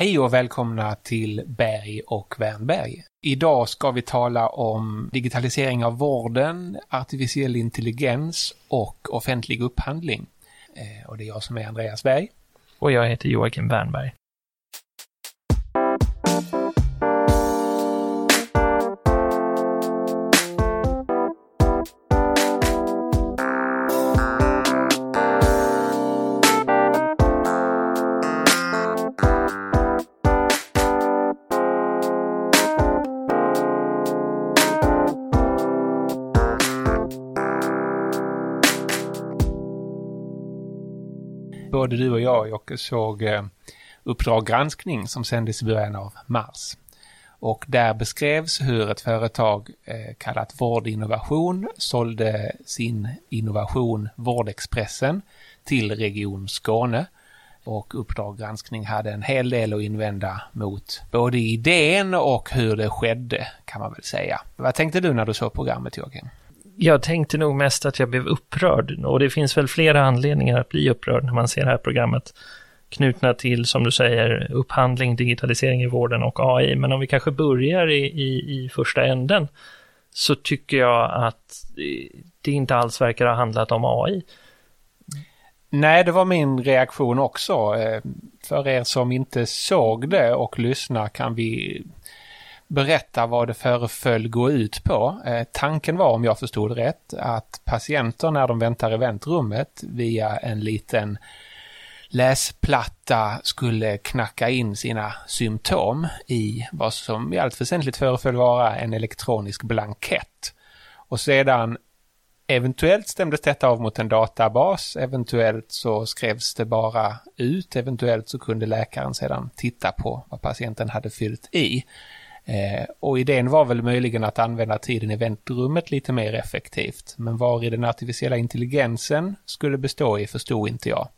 Hej och välkomna till Berg och Wernberg. Idag ska vi tala om digitalisering av vården, artificiell intelligens och offentlig upphandling. Eh, och det är jag som är Andreas Berg. Och jag heter Joakim Wernberg. Både du och jag Jocke såg eh, Uppdrag granskning som sändes i början av mars. Och där beskrevs hur ett företag eh, kallat Vårdinnovation sålde sin innovation Vårdexpressen till Region Skåne. Och Uppdrag granskning hade en hel del att invända mot både idén och hur det skedde, kan man väl säga. Vad tänkte du när du såg programmet, Joakim? Jag tänkte nog mest att jag blev upprörd och det finns väl flera anledningar att bli upprörd när man ser det här programmet knutna till, som du säger, upphandling, digitalisering i vården och AI. Men om vi kanske börjar i, i, i första änden så tycker jag att det inte alls verkar ha handlat om AI. Nej, det var min reaktion också. Eh, för er som inte såg det och lyssnar kan vi berätta vad det föreföll gå ut på. Eh, tanken var, om jag förstod rätt, att patienter när de väntar i väntrummet via en liten läsplatta skulle knacka in sina symptom i vad som i allt väsentligt föreföll vara en elektronisk blankett. Och sedan Eventuellt stämdes detta av mot en databas, eventuellt så skrevs det bara ut, eventuellt så kunde läkaren sedan titta på vad patienten hade fyllt i. Eh, och idén var väl möjligen att använda tiden i väntrummet lite mer effektivt. Men var i den artificiella intelligensen skulle bestå i förstod inte jag.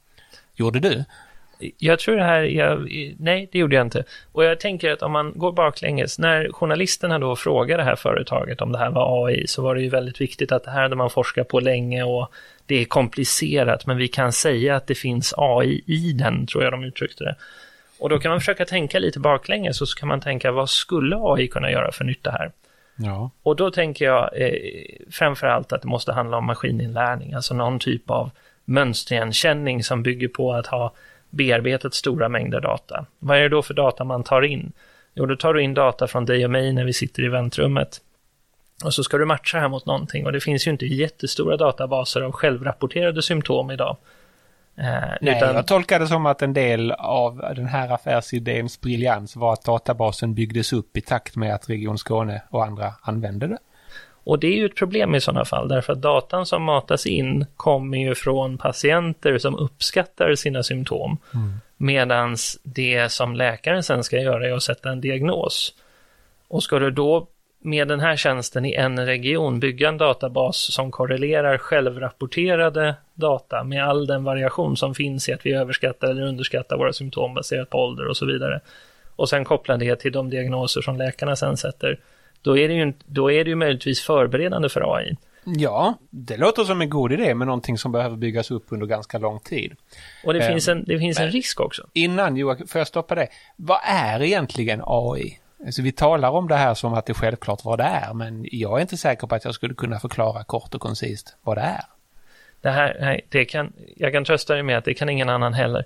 Gjorde du? Jag tror det här, jag, nej det gjorde jag inte. Och jag tänker att om man går baklänges, när journalisterna då frågade det här företaget om det här var AI så var det ju väldigt viktigt att det här hade man forskat på länge och det är komplicerat men vi kan säga att det finns AI i den, tror jag de uttryckte det. Och då kan man försöka tänka lite baklänges och så kan man tänka vad skulle AI kunna göra för nytta här? Ja. Och då tänker jag eh, framför allt att det måste handla om maskininlärning, alltså någon typ av mönsterigenkänning som bygger på att ha bearbetat stora mängder data. Vad är det då för data man tar in? Jo, då tar du in data från dig och mig när vi sitter i väntrummet. Och så ska du matcha här mot någonting och det finns ju inte jättestora databaser av självrapporterade symptom idag. Eh, Nej, utan... jag tolkar det som att en del av den här affärsidéns briljans var att databasen byggdes upp i takt med att Region Skåne och andra använde det. Och det är ju ett problem i sådana fall, därför att datan som matas in kommer ju från patienter som uppskattar sina symptom, mm. medan det som läkaren sen ska göra är att sätta en diagnos. Och ska du då med den här tjänsten i en region bygga en databas som korrelerar självrapporterade data med all den variation som finns i att vi överskattar eller underskattar våra symptom baserat på ålder och så vidare. Och sen koppla det till de diagnoser som läkarna sen sätter. Då är det ju, då är det ju möjligtvis förberedande för AI. Ja, det låter som en god idé med någonting som behöver byggas upp under ganska lång tid. Och det um, finns en, det finns en risk också. Innan Joakim, får jag stoppa det? Vad är egentligen AI? Alltså vi talar om det här som att det är självklart vad det är, men jag är inte säker på att jag skulle kunna förklara kort och koncist vad det är. Det här, det kan, jag kan trösta dig med att det kan ingen annan heller.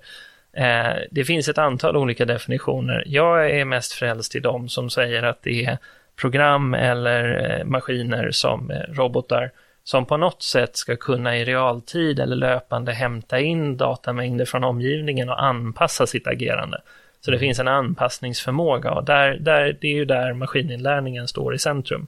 Eh, det finns ett antal olika definitioner. Jag är mest frälst i dem som säger att det är program eller eh, maskiner som eh, robotar som på något sätt ska kunna i realtid eller löpande hämta in datamängder från omgivningen och anpassa sitt agerande. Så det finns en anpassningsförmåga och där, där, det är ju där maskininlärningen står i centrum.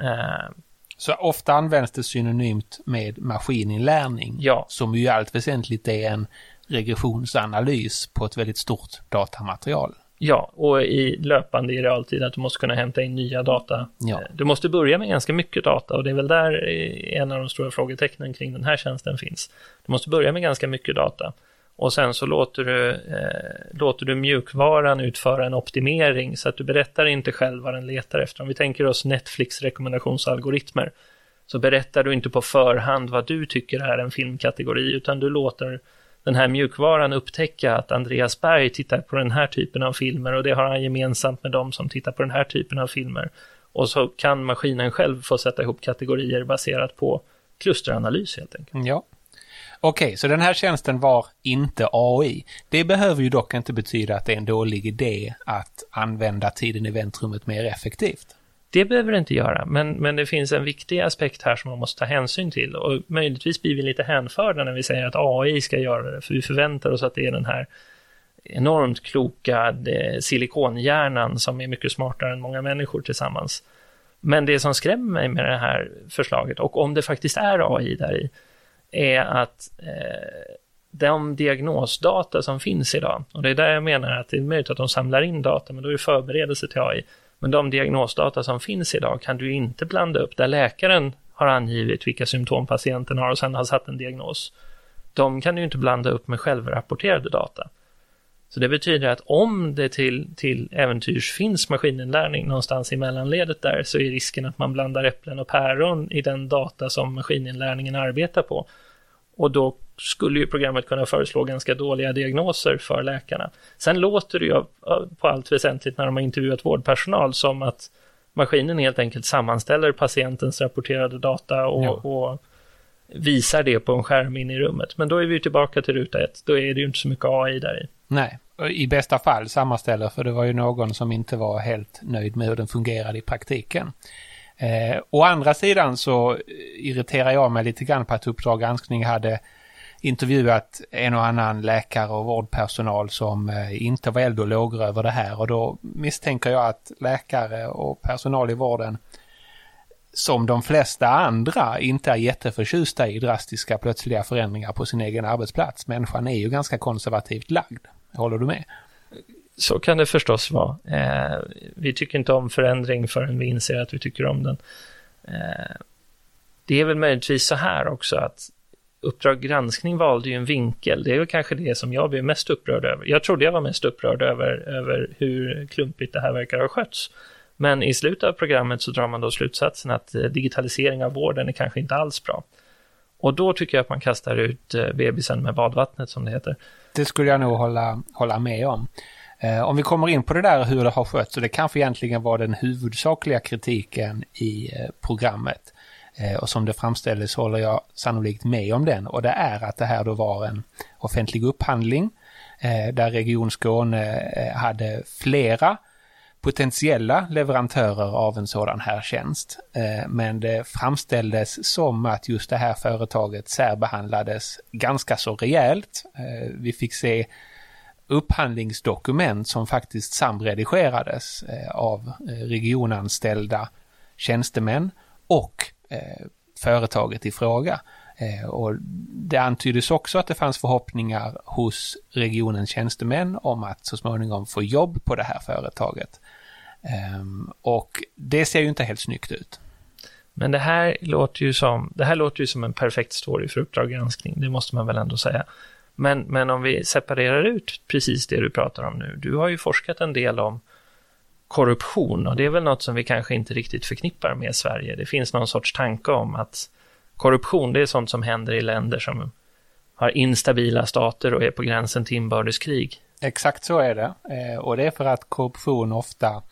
Eh, så ofta används det synonymt med maskininlärning, ja. som ju i allt väsentligt är en regressionsanalys på ett väldigt stort datamaterial. Ja, och i löpande i realtid att du måste kunna hämta in nya data. Ja. Eh, du måste börja med ganska mycket data och det är väl där eh, en av de stora frågetecknen kring den här tjänsten finns. Du måste börja med ganska mycket data. Och sen så låter du, eh, låter du mjukvaran utföra en optimering så att du berättar inte själv vad den letar efter. Om vi tänker oss Netflix rekommendationsalgoritmer så berättar du inte på förhand vad du tycker är en filmkategori utan du låter den här mjukvaran upptäcka att Andreas Berg tittar på den här typen av filmer och det har han gemensamt med de som tittar på den här typen av filmer. Och så kan maskinen själv få sätta ihop kategorier baserat på klusteranalys helt enkelt. Ja. Okej, okay, så den här tjänsten var inte AI. Det behöver ju dock inte betyda att det är en dålig idé att använda tiden i väntrummet mer effektivt. Det behöver det inte göra, men, men det finns en viktig aspekt här som man måste ta hänsyn till och möjligtvis blir vi lite hänförda när vi säger att AI ska göra det, för vi förväntar oss att det är den här enormt kloka eh, silikonhjärnan som är mycket smartare än många människor tillsammans. Men det som skrämmer mig med det här förslaget, och om det faktiskt är AI där i, är att eh, de diagnosdata som finns idag, och det är där jag menar att det är möjligt att de samlar in data, men då är det förberedelse till AI. Men de diagnosdata som finns idag kan du inte blanda upp där läkaren har angivit vilka symptom patienten har och sen har satt en diagnos. De kan du inte blanda upp med självrapporterade data. Så det betyder att om det till, till äventyrs finns maskininlärning någonstans i mellanledet där så är risken att man blandar äpplen och päron i den data som maskininlärningen arbetar på. Och då skulle ju programmet kunna föreslå ganska dåliga diagnoser för läkarna. Sen låter det ju på allt väsentligt när de har intervjuat vårdpersonal som att maskinen helt enkelt sammanställer patientens rapporterade data och, ja. och visar det på en skärm in i rummet. Men då är vi tillbaka till ruta ett. Då är det ju inte så mycket AI där i. Nej, i bästa fall sammanställer för det var ju någon som inte var helt nöjd med hur den fungerade i praktiken. Eh, å andra sidan så eh, irriterar jag mig lite grann på att Uppdrag granskning hade intervjuat en och annan läkare och vårdpersonal som eh, inte var eld och lågor över det här och då misstänker jag att läkare och personal i vården som de flesta andra inte är jätteförtjusta i drastiska plötsliga förändringar på sin egen arbetsplats. Människan är ju ganska konservativt lagd. Håller du med? Så kan det förstås vara. Eh, vi tycker inte om förändring förrän vi inser att vi tycker om den. Eh, det är väl möjligtvis så här också att Uppdrag granskning valde ju en vinkel. Det är väl kanske det som jag blev mest upprörd över. Jag trodde jag var mest upprörd över, över hur klumpigt det här verkar ha skötts. Men i slutet av programmet så drar man då slutsatsen att eh, digitalisering av vården är kanske inte alls bra. Och då tycker jag att man kastar ut eh, bebisen med badvattnet som det heter. Det skulle jag nog hålla, hålla med om. Eh, om vi kommer in på det där hur det har skötts, så det kanske egentligen var den huvudsakliga kritiken i eh, programmet. Eh, och som det framställdes håller jag sannolikt med om den och det är att det här då var en offentlig upphandling där Region Skåne hade flera potentiella leverantörer av en sådan här tjänst. Eh, men det framställdes som att just det här företaget särbehandlades ganska så rejält. Eh, vi fick se upphandlingsdokument som faktiskt samredigerades eh, av regionanställda tjänstemän och företaget i fråga. Eh, och det antyddes också att det fanns förhoppningar hos regionens tjänstemän om att så småningom få jobb på det här företaget. Ehm, och det ser ju inte helt snyggt ut. Men det här låter ju som, det här låter ju som en perfekt story för Uppdrag granskning, det måste man väl ändå säga. Men, men om vi separerar ut precis det du pratar om nu, du har ju forskat en del om korruption och det är väl något som vi kanske inte riktigt förknippar med Sverige. Det finns någon sorts tanke om att korruption, det är sånt som händer i länder som har instabila stater och är på gränsen till inbördeskrig. Exakt så är det. Eh, och det är för att korruption ofta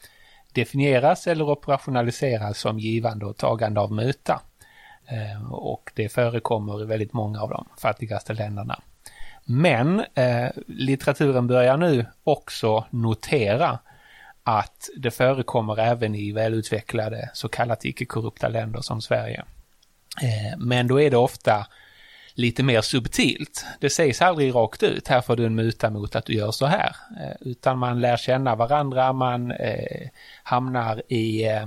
definieras eller operationaliseras som givande och tagande av muta. Eh, och det förekommer i väldigt många av de fattigaste länderna. Men eh, litteraturen börjar nu också notera att det förekommer även i välutvecklade så kallat icke-korrupta länder som Sverige. Eh, men då är det ofta lite mer subtilt. Det sägs aldrig rakt ut, här får du en muta mot att du gör så här. Eh, utan man lär känna varandra, man eh, hamnar i eh,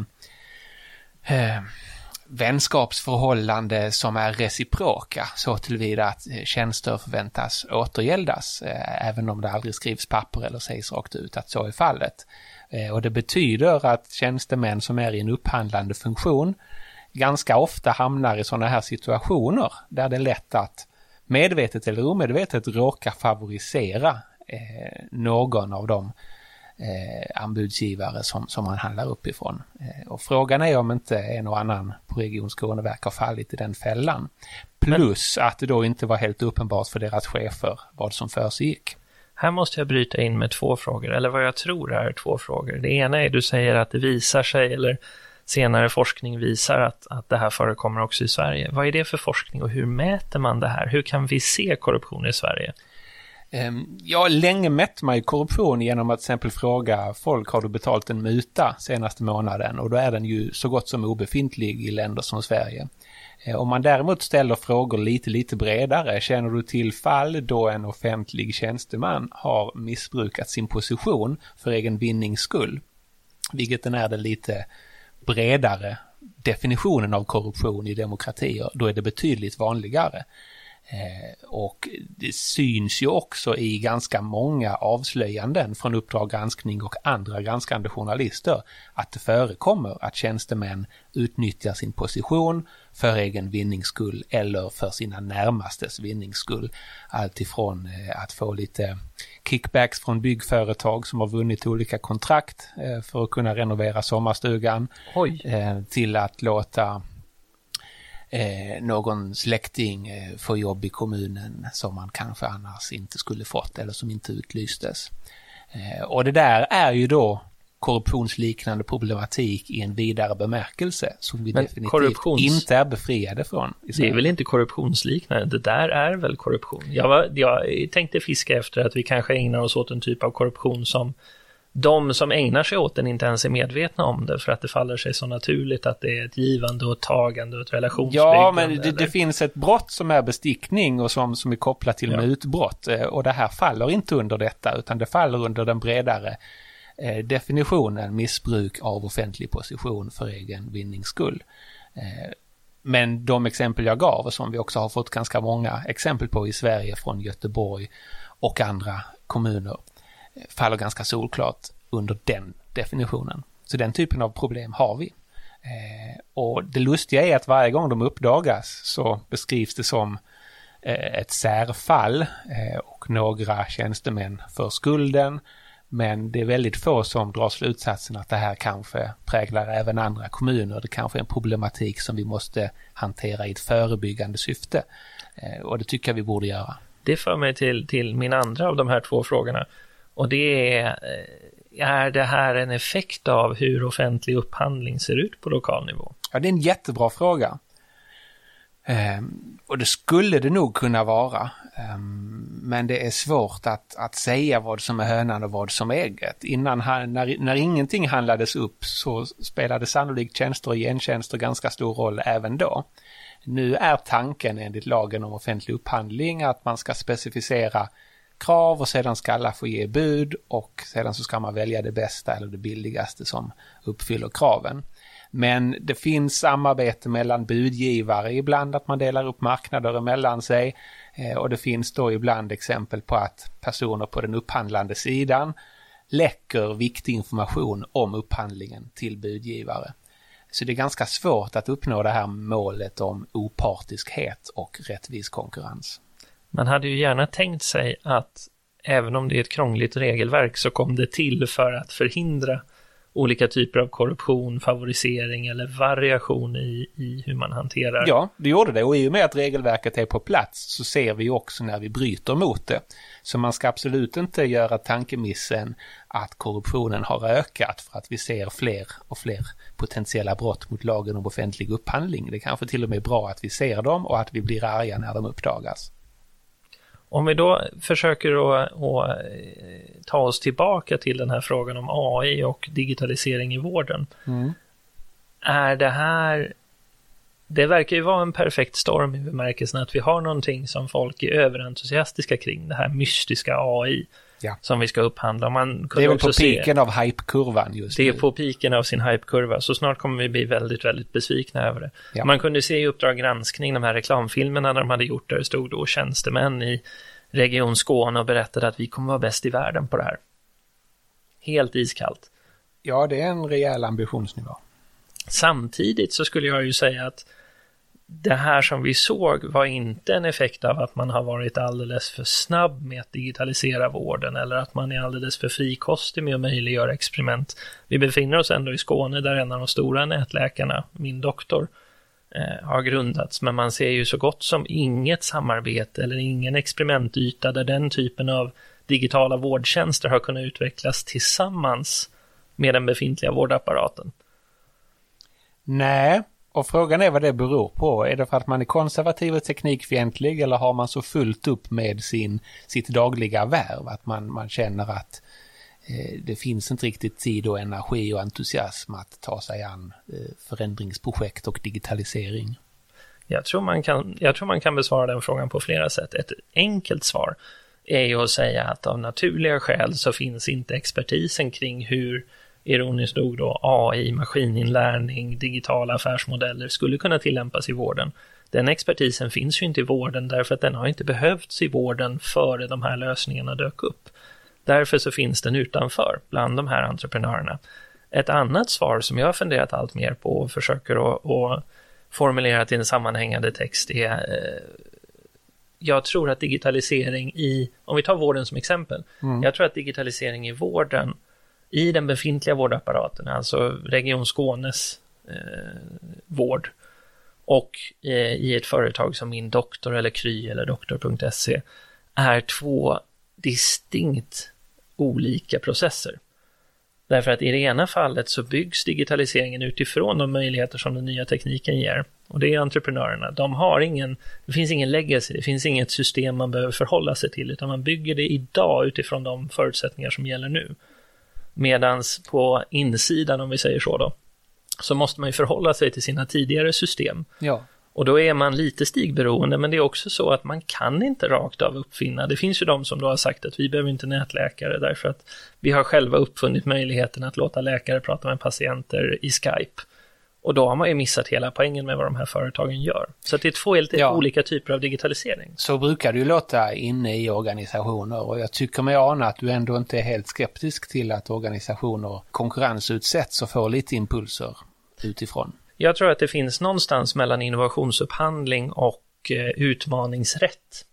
eh, vänskapsförhållande som är reciproka så tillvida att eh, tjänster förväntas återgäldas även om det aldrig skrivs papper eller sägs rakt ut att så är fallet. Och det betyder att tjänstemän som är i en upphandlande funktion ganska ofta hamnar i sådana här situationer där det är lätt att medvetet eller omedvetet råka favorisera eh, någon av de eh, anbudsgivare som, som man handlar uppifrån. Eh, och frågan är om inte en och annan på Region Skåneverk har fallit i den fällan. Plus Men... att det då inte var helt uppenbart för deras chefer vad som försiggick. Här måste jag bryta in med två frågor, eller vad jag tror är två frågor. Det ena är du säger att det visar sig, eller senare forskning visar att, att det här förekommer också i Sverige. Vad är det för forskning och hur mäter man det här? Hur kan vi se korruption i Sverige? Ehm, ja, länge mätte man ju korruption genom att till exempel fråga folk, har du betalt en muta senaste månaden? Och då är den ju så gott som obefintlig i länder som Sverige. Ehm, om man däremot ställer frågor lite, lite bredare, känner du till fall då en offentlig tjänsteman har missbrukat sin position för egen vinnings skull? Vilket den är den lite bredare definitionen av korruption i demokratier, då är det betydligt vanligare. Eh, och det syns ju också i ganska många avslöjanden från Uppdrag granskning och andra granskande journalister att det förekommer att tjänstemän utnyttjar sin position för egen vinnings skull eller för sina närmastes vinnings skull. Alltifrån eh, att få lite kickbacks från byggföretag som har vunnit olika kontrakt eh, för att kunna renovera sommarstugan Oj. till att låta eh, någon släkting eh, får jobb i kommunen som man kanske annars inte skulle fått eller som inte utlystes. Eh, och det där är ju då korruptionsliknande problematik i en vidare bemärkelse som vi Men definitivt korruptions... inte är befriade från. Det är väl inte korruptionsliknande, det där är väl korruption. Jag, var, jag tänkte fiska efter att vi kanske ägnar oss åt en typ av korruption som de som ägnar sig åt den inte ens är medvetna om det för att det faller sig så naturligt att det är ett givande och ett tagande och ett relationsbyggande. Ja, men det, det, finns ett brott som är bestickning och som, som är kopplat till ja. mutbrott eh, och det här faller inte under detta utan det faller under den bredare eh, definitionen missbruk av offentlig position för egen vinnings skull. Eh, men de exempel jag gav och som vi också har fått ganska många exempel på i Sverige från Göteborg och andra kommuner faller ganska solklart under den definitionen. Så den typen av problem har vi. Eh, och det lustiga är att varje gång de uppdagas så beskrivs det som eh, ett särfall eh, och några tjänstemän för skulden. Men det är väldigt få som drar slutsatsen att det här kanske präglar även andra kommuner. Det kanske är en problematik som vi måste hantera i ett förebyggande syfte. Eh, och det tycker jag vi borde göra. Det för mig till, till min andra av de här två frågorna. Och det är, eh, är det här en effekt av hur offentlig upphandling ser ut på lokal nivå? Ja, det är en jättebra fråga. Um, och det skulle det nog kunna vara. Um, men det är svårt att, att säga vad som är hönan och vad som är ägget. Innan, när, när ingenting handlades upp så spelade sannolikt tjänster och gentjänster ganska stor roll även då. Nu är tanken enligt lagen om offentlig upphandling att man ska specificera krav och sedan ska alla få ge bud och sedan så ska man välja det bästa eller det billigaste som uppfyller kraven. Men det finns samarbete mellan budgivare ibland att man delar upp marknader emellan sig eh, och det finns då ibland exempel på att personer på den upphandlande sidan läcker viktig information om upphandlingen till budgivare. Så det är ganska svårt att uppnå det här målet om opartiskhet och rättvis konkurrens. Man hade ju gärna tänkt sig att även om det är ett krångligt regelverk så kom det till för att förhindra olika typer av korruption, favorisering eller variation i, i hur man hanterar. Ja, det gjorde det och i och med att regelverket är på plats så ser vi också när vi bryter mot det. Så man ska absolut inte göra tankemissen att korruptionen har ökat för att vi ser fler och fler potentiella brott mot lagen om offentlig upphandling. Det kanske till och med är bra att vi ser dem och att vi blir arga när de uppdagas. Om vi då försöker att, att eh, ta oss tillbaka till den här frågan om AI och digitalisering i vården. Mm. Är det här det verkar ju vara en perfekt storm i bemärkelsen att vi har någonting som folk är överentusiastiska kring, det här mystiska AI ja. som vi ska upphandla. Man det är väl på piken av hypekurvan just Det är på piken av sin hypekurva, så snart kommer vi bli väldigt, väldigt besvikna över det. Ja. Man kunde se i Uppdrag granskning, de här reklamfilmerna de hade gjort, där det stod då tjänstemän i Region Skåne och berättade att vi kommer vara bäst i världen på det här. Helt iskallt. Ja, det är en rejäl ambitionsnivå. Samtidigt så skulle jag ju säga att det här som vi såg var inte en effekt av att man har varit alldeles för snabb med att digitalisera vården eller att man är alldeles för frikostig med att möjliggöra experiment. Vi befinner oss ändå i Skåne där en av de stora nätläkarna, min doktor, eh, har grundats, men man ser ju så gott som inget samarbete eller ingen experimentyta där den typen av digitala vårdtjänster har kunnat utvecklas tillsammans med den befintliga vårdapparaten. Nej, och frågan är vad det beror på. Är det för att man är konservativ och teknikfientlig eller har man så fullt upp med sin, sitt dagliga värv att man, man känner att eh, det finns inte riktigt tid och energi och entusiasm att ta sig an eh, förändringsprojekt och digitalisering? Jag tror, man kan, jag tror man kan besvara den frågan på flera sätt. Ett enkelt svar är ju att säga att av naturliga skäl så finns inte expertisen kring hur ironiskt nog då AI, maskininlärning, digitala affärsmodeller skulle kunna tillämpas i vården. Den expertisen finns ju inte i vården därför att den har inte behövts i vården före de här lösningarna dök upp. Därför så finns den utanför bland de här entreprenörerna. Ett annat svar som jag har funderat allt mer på och försöker att, att formulera till en sammanhängande text är eh, jag tror att digitalisering i, om vi tar vården som exempel, mm. jag tror att digitalisering i vården i den befintliga vårdapparaten, alltså Region Skånes eh, vård och eh, i ett företag som Min Doktor eller Kry eller doktor.se är två distinkt olika processer. Därför att i det ena fallet så byggs digitaliseringen utifrån de möjligheter som den nya tekniken ger. Och det är entreprenörerna. De har ingen, det finns ingen legacy, det finns inget system man behöver förhålla sig till, utan man bygger det idag utifrån de förutsättningar som gäller nu. Medans på insidan, om vi säger så då, så måste man ju förhålla sig till sina tidigare system. Ja. Och då är man lite stigberoende, men det är också så att man kan inte rakt av uppfinna. Det finns ju de som då har sagt att vi behöver inte nätläkare därför att vi har själva uppfunnit möjligheten att låta läkare prata med patienter i Skype. Och då har man ju missat hela poängen med vad de här företagen gör. Så det är två helt ja. olika typer av digitalisering. Så brukar det ju låta inne i organisationer och jag tycker mig ana att du ändå inte är helt skeptisk till att organisationer konkurrensutsätts och får lite impulser utifrån. Jag tror att det finns någonstans mellan innovationsupphandling och eh, utmaningsrätt.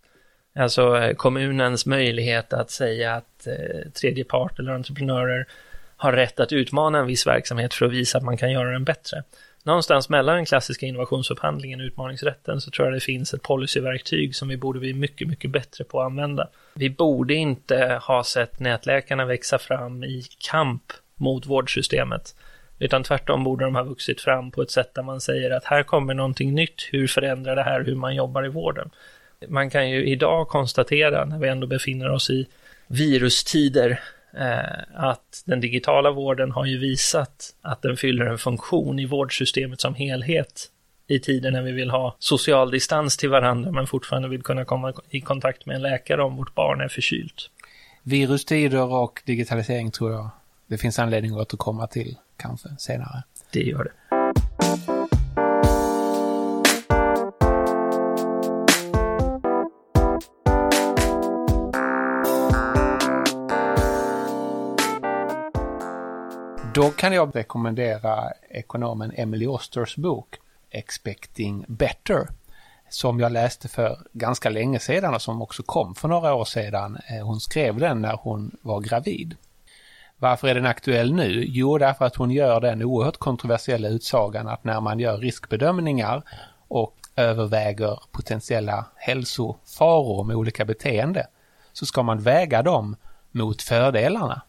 Alltså eh, kommunens möjlighet att säga att eh, tredje part eller entreprenörer har rätt att utmana en viss verksamhet för att visa att man kan göra den bättre. Någonstans mellan den klassiska innovationsupphandlingen och utmaningsrätten så tror jag det finns ett policyverktyg som vi borde bli mycket, mycket bättre på att använda. Vi borde inte ha sett nätläkarna växa fram i kamp mot vårdsystemet, utan tvärtom borde de ha vuxit fram på ett sätt där man säger att här kommer någonting nytt, hur förändrar det här hur man jobbar i vården? Man kan ju idag konstatera, när vi ändå befinner oss i virustider, att den digitala vården har ju visat att den fyller en funktion i vårdsystemet som helhet i tider när vi vill ha social distans till varandra men fortfarande vill kunna komma i kontakt med en läkare om vårt barn är förkylt. Virustider och digitalisering tror jag det finns anledning att återkomma till kanske senare. Det gör det. Då kan jag rekommendera ekonomen Emily Osters bok Expecting Better som jag läste för ganska länge sedan och som också kom för några år sedan. Eh, hon skrev den när hon var gravid. Varför är den aktuell nu? Jo, därför att hon gör den oerhört kontroversiella utsagan att när man gör riskbedömningar och överväger potentiella hälsofaror med olika beteende så ska man väga dem mot fördelarna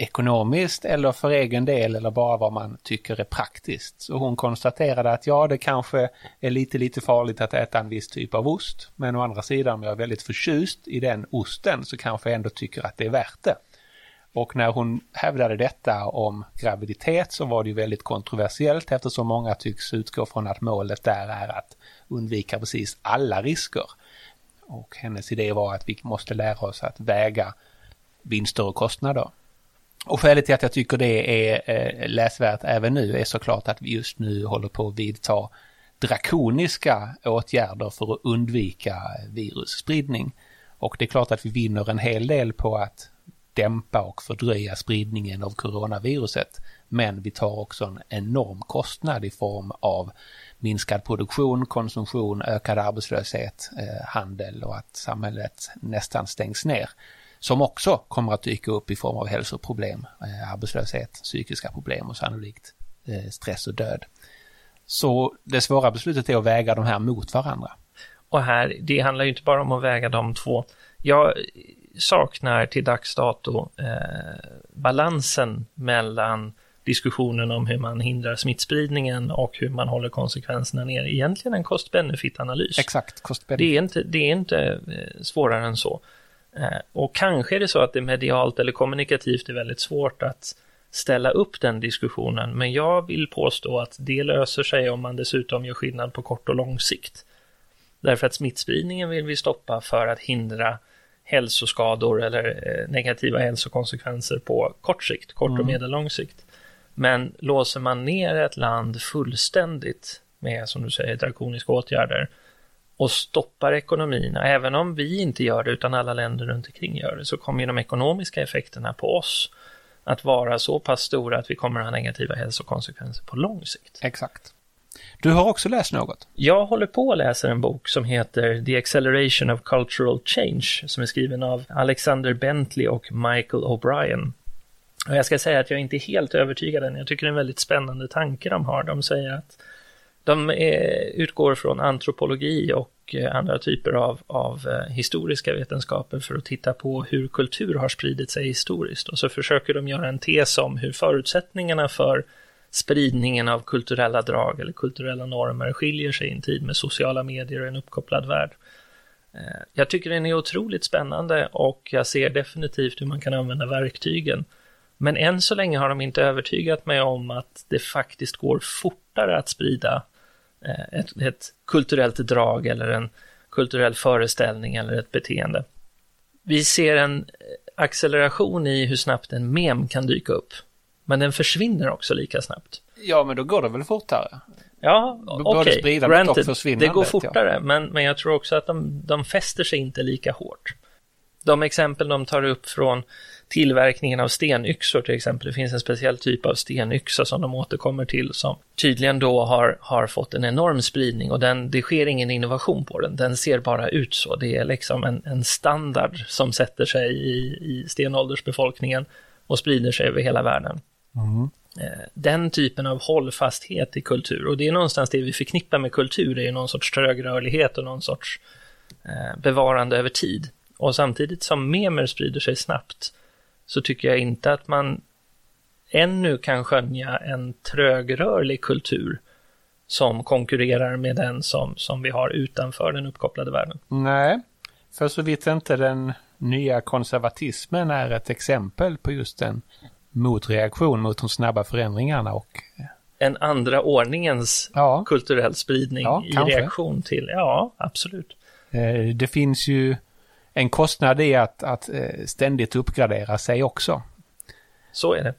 ekonomiskt eller för egen del eller bara vad man tycker är praktiskt. Så hon konstaterade att ja, det kanske är lite, lite farligt att äta en viss typ av ost. Men å andra sidan, om jag är väldigt förtjust i den osten så kanske jag ändå tycker att det är värt det. Och när hon hävdade detta om graviditet så var det ju väldigt kontroversiellt eftersom många tycks utgå från att målet där är att undvika precis alla risker. Och hennes idé var att vi måste lära oss att väga vinster och kostnader. Och skälet till att jag tycker det är eh, läsvärt även nu är såklart att vi just nu håller på att vidta drakoniska åtgärder för att undvika virusspridning. Och det är klart att vi vinner en hel del på att dämpa och fördröja spridningen av coronaviruset. Men vi tar också en enorm kostnad i form av minskad produktion, konsumtion, ökad arbetslöshet, eh, handel och att samhället nästan stängs ner. Som också kommer att dyka upp i form av hälsoproblem, eh, arbetslöshet, psykiska problem och sannolikt eh, stress och död. Så det svåra beslutet är att väga de här mot varandra. Och här, det handlar ju inte bara om att väga de två. Jag saknar till dags dato eh, balansen mellan diskussionen om hur man hindrar smittspridningen och hur man håller konsekvenserna ner. Egentligen en cost-benefit-analys. Exakt, cost-benefit. Det är inte, det är inte eh, svårare än så. Eh, och kanske är det så att det medialt eller kommunikativt är väldigt svårt att ställa upp den diskussionen, men jag vill påstå att det löser sig om man dessutom gör skillnad på kort och lång sikt. Därför att smittspridningen vill vi stoppa för att hindra hälsoskador eller eh, negativa hälsokonsekvenser på kort sikt, kort och mm. medellång sikt. Men låser man ner ett land fullständigt med, som du säger, drakoniska åtgärder och stoppar ekonomierna, även om vi inte gör det utan alla länder runt omkring gör det, så kommer de ekonomiska effekterna på oss att vara så pass stora att vi kommer att ha negativa hälsokonsekvenser på lång sikt. Exakt. Du har också läst något? Jag håller på att läsa en bok som heter The Acceleration of Cultural Change som är skriven av Alexander Bentley och Michael O'Brien. Och jag ska säga att jag inte är helt övertygad än. Jag tycker det är en väldigt spännande tanke de har. De säger att de är, utgår från antropologi och eh, andra typer av, av eh, historiska vetenskaper för att titta på hur kultur har spridit sig historiskt. Och så försöker de göra en tes om hur förutsättningarna för spridningen av kulturella drag eller kulturella normer skiljer sig i en tid med sociala medier och en uppkopplad värld. Jag tycker den är otroligt spännande och jag ser definitivt hur man kan använda verktygen. Men än så länge har de inte övertygat mig om att det faktiskt går fortare att sprida eh, ett, ett kulturellt drag eller en kulturell föreställning eller ett beteende. Vi ser en acceleration i hur snabbt en mem kan dyka upp. Men den försvinner också lika snabbt. Ja, men då går det väl fortare? Ja, okej, okay. granted, det går fortare, ja. men, men jag tror också att de, de fäster sig inte lika hårt. De exempel de tar upp från tillverkningen av stenyxor till exempel. Det finns en speciell typ av stenyxa som de återkommer till som tydligen då har, har fått en enorm spridning och den, det sker ingen innovation på den. Den ser bara ut så. Det är liksom en, en standard som sätter sig i, i stenåldersbefolkningen och sprider sig över hela världen. Mm. Den typen av hållfasthet i kultur, och det är någonstans det vi förknippar med kultur, det är någon sorts trögrörlighet och någon sorts eh, bevarande över tid. Och samtidigt som memer sprider sig snabbt så tycker jag inte att man ännu kan skönja en trögrörlig kultur som konkurrerar med den som, som vi har utanför den uppkopplade världen. Nej, för så vitt inte den nya konservatismen är ett exempel på just en motreaktion mot de snabba förändringarna och en andra ordningens ja. kulturell spridning ja, i kanske. reaktion till, ja, absolut. Eh, det finns ju en kostnad i att, att eh, ständigt uppgradera sig också. Så är det.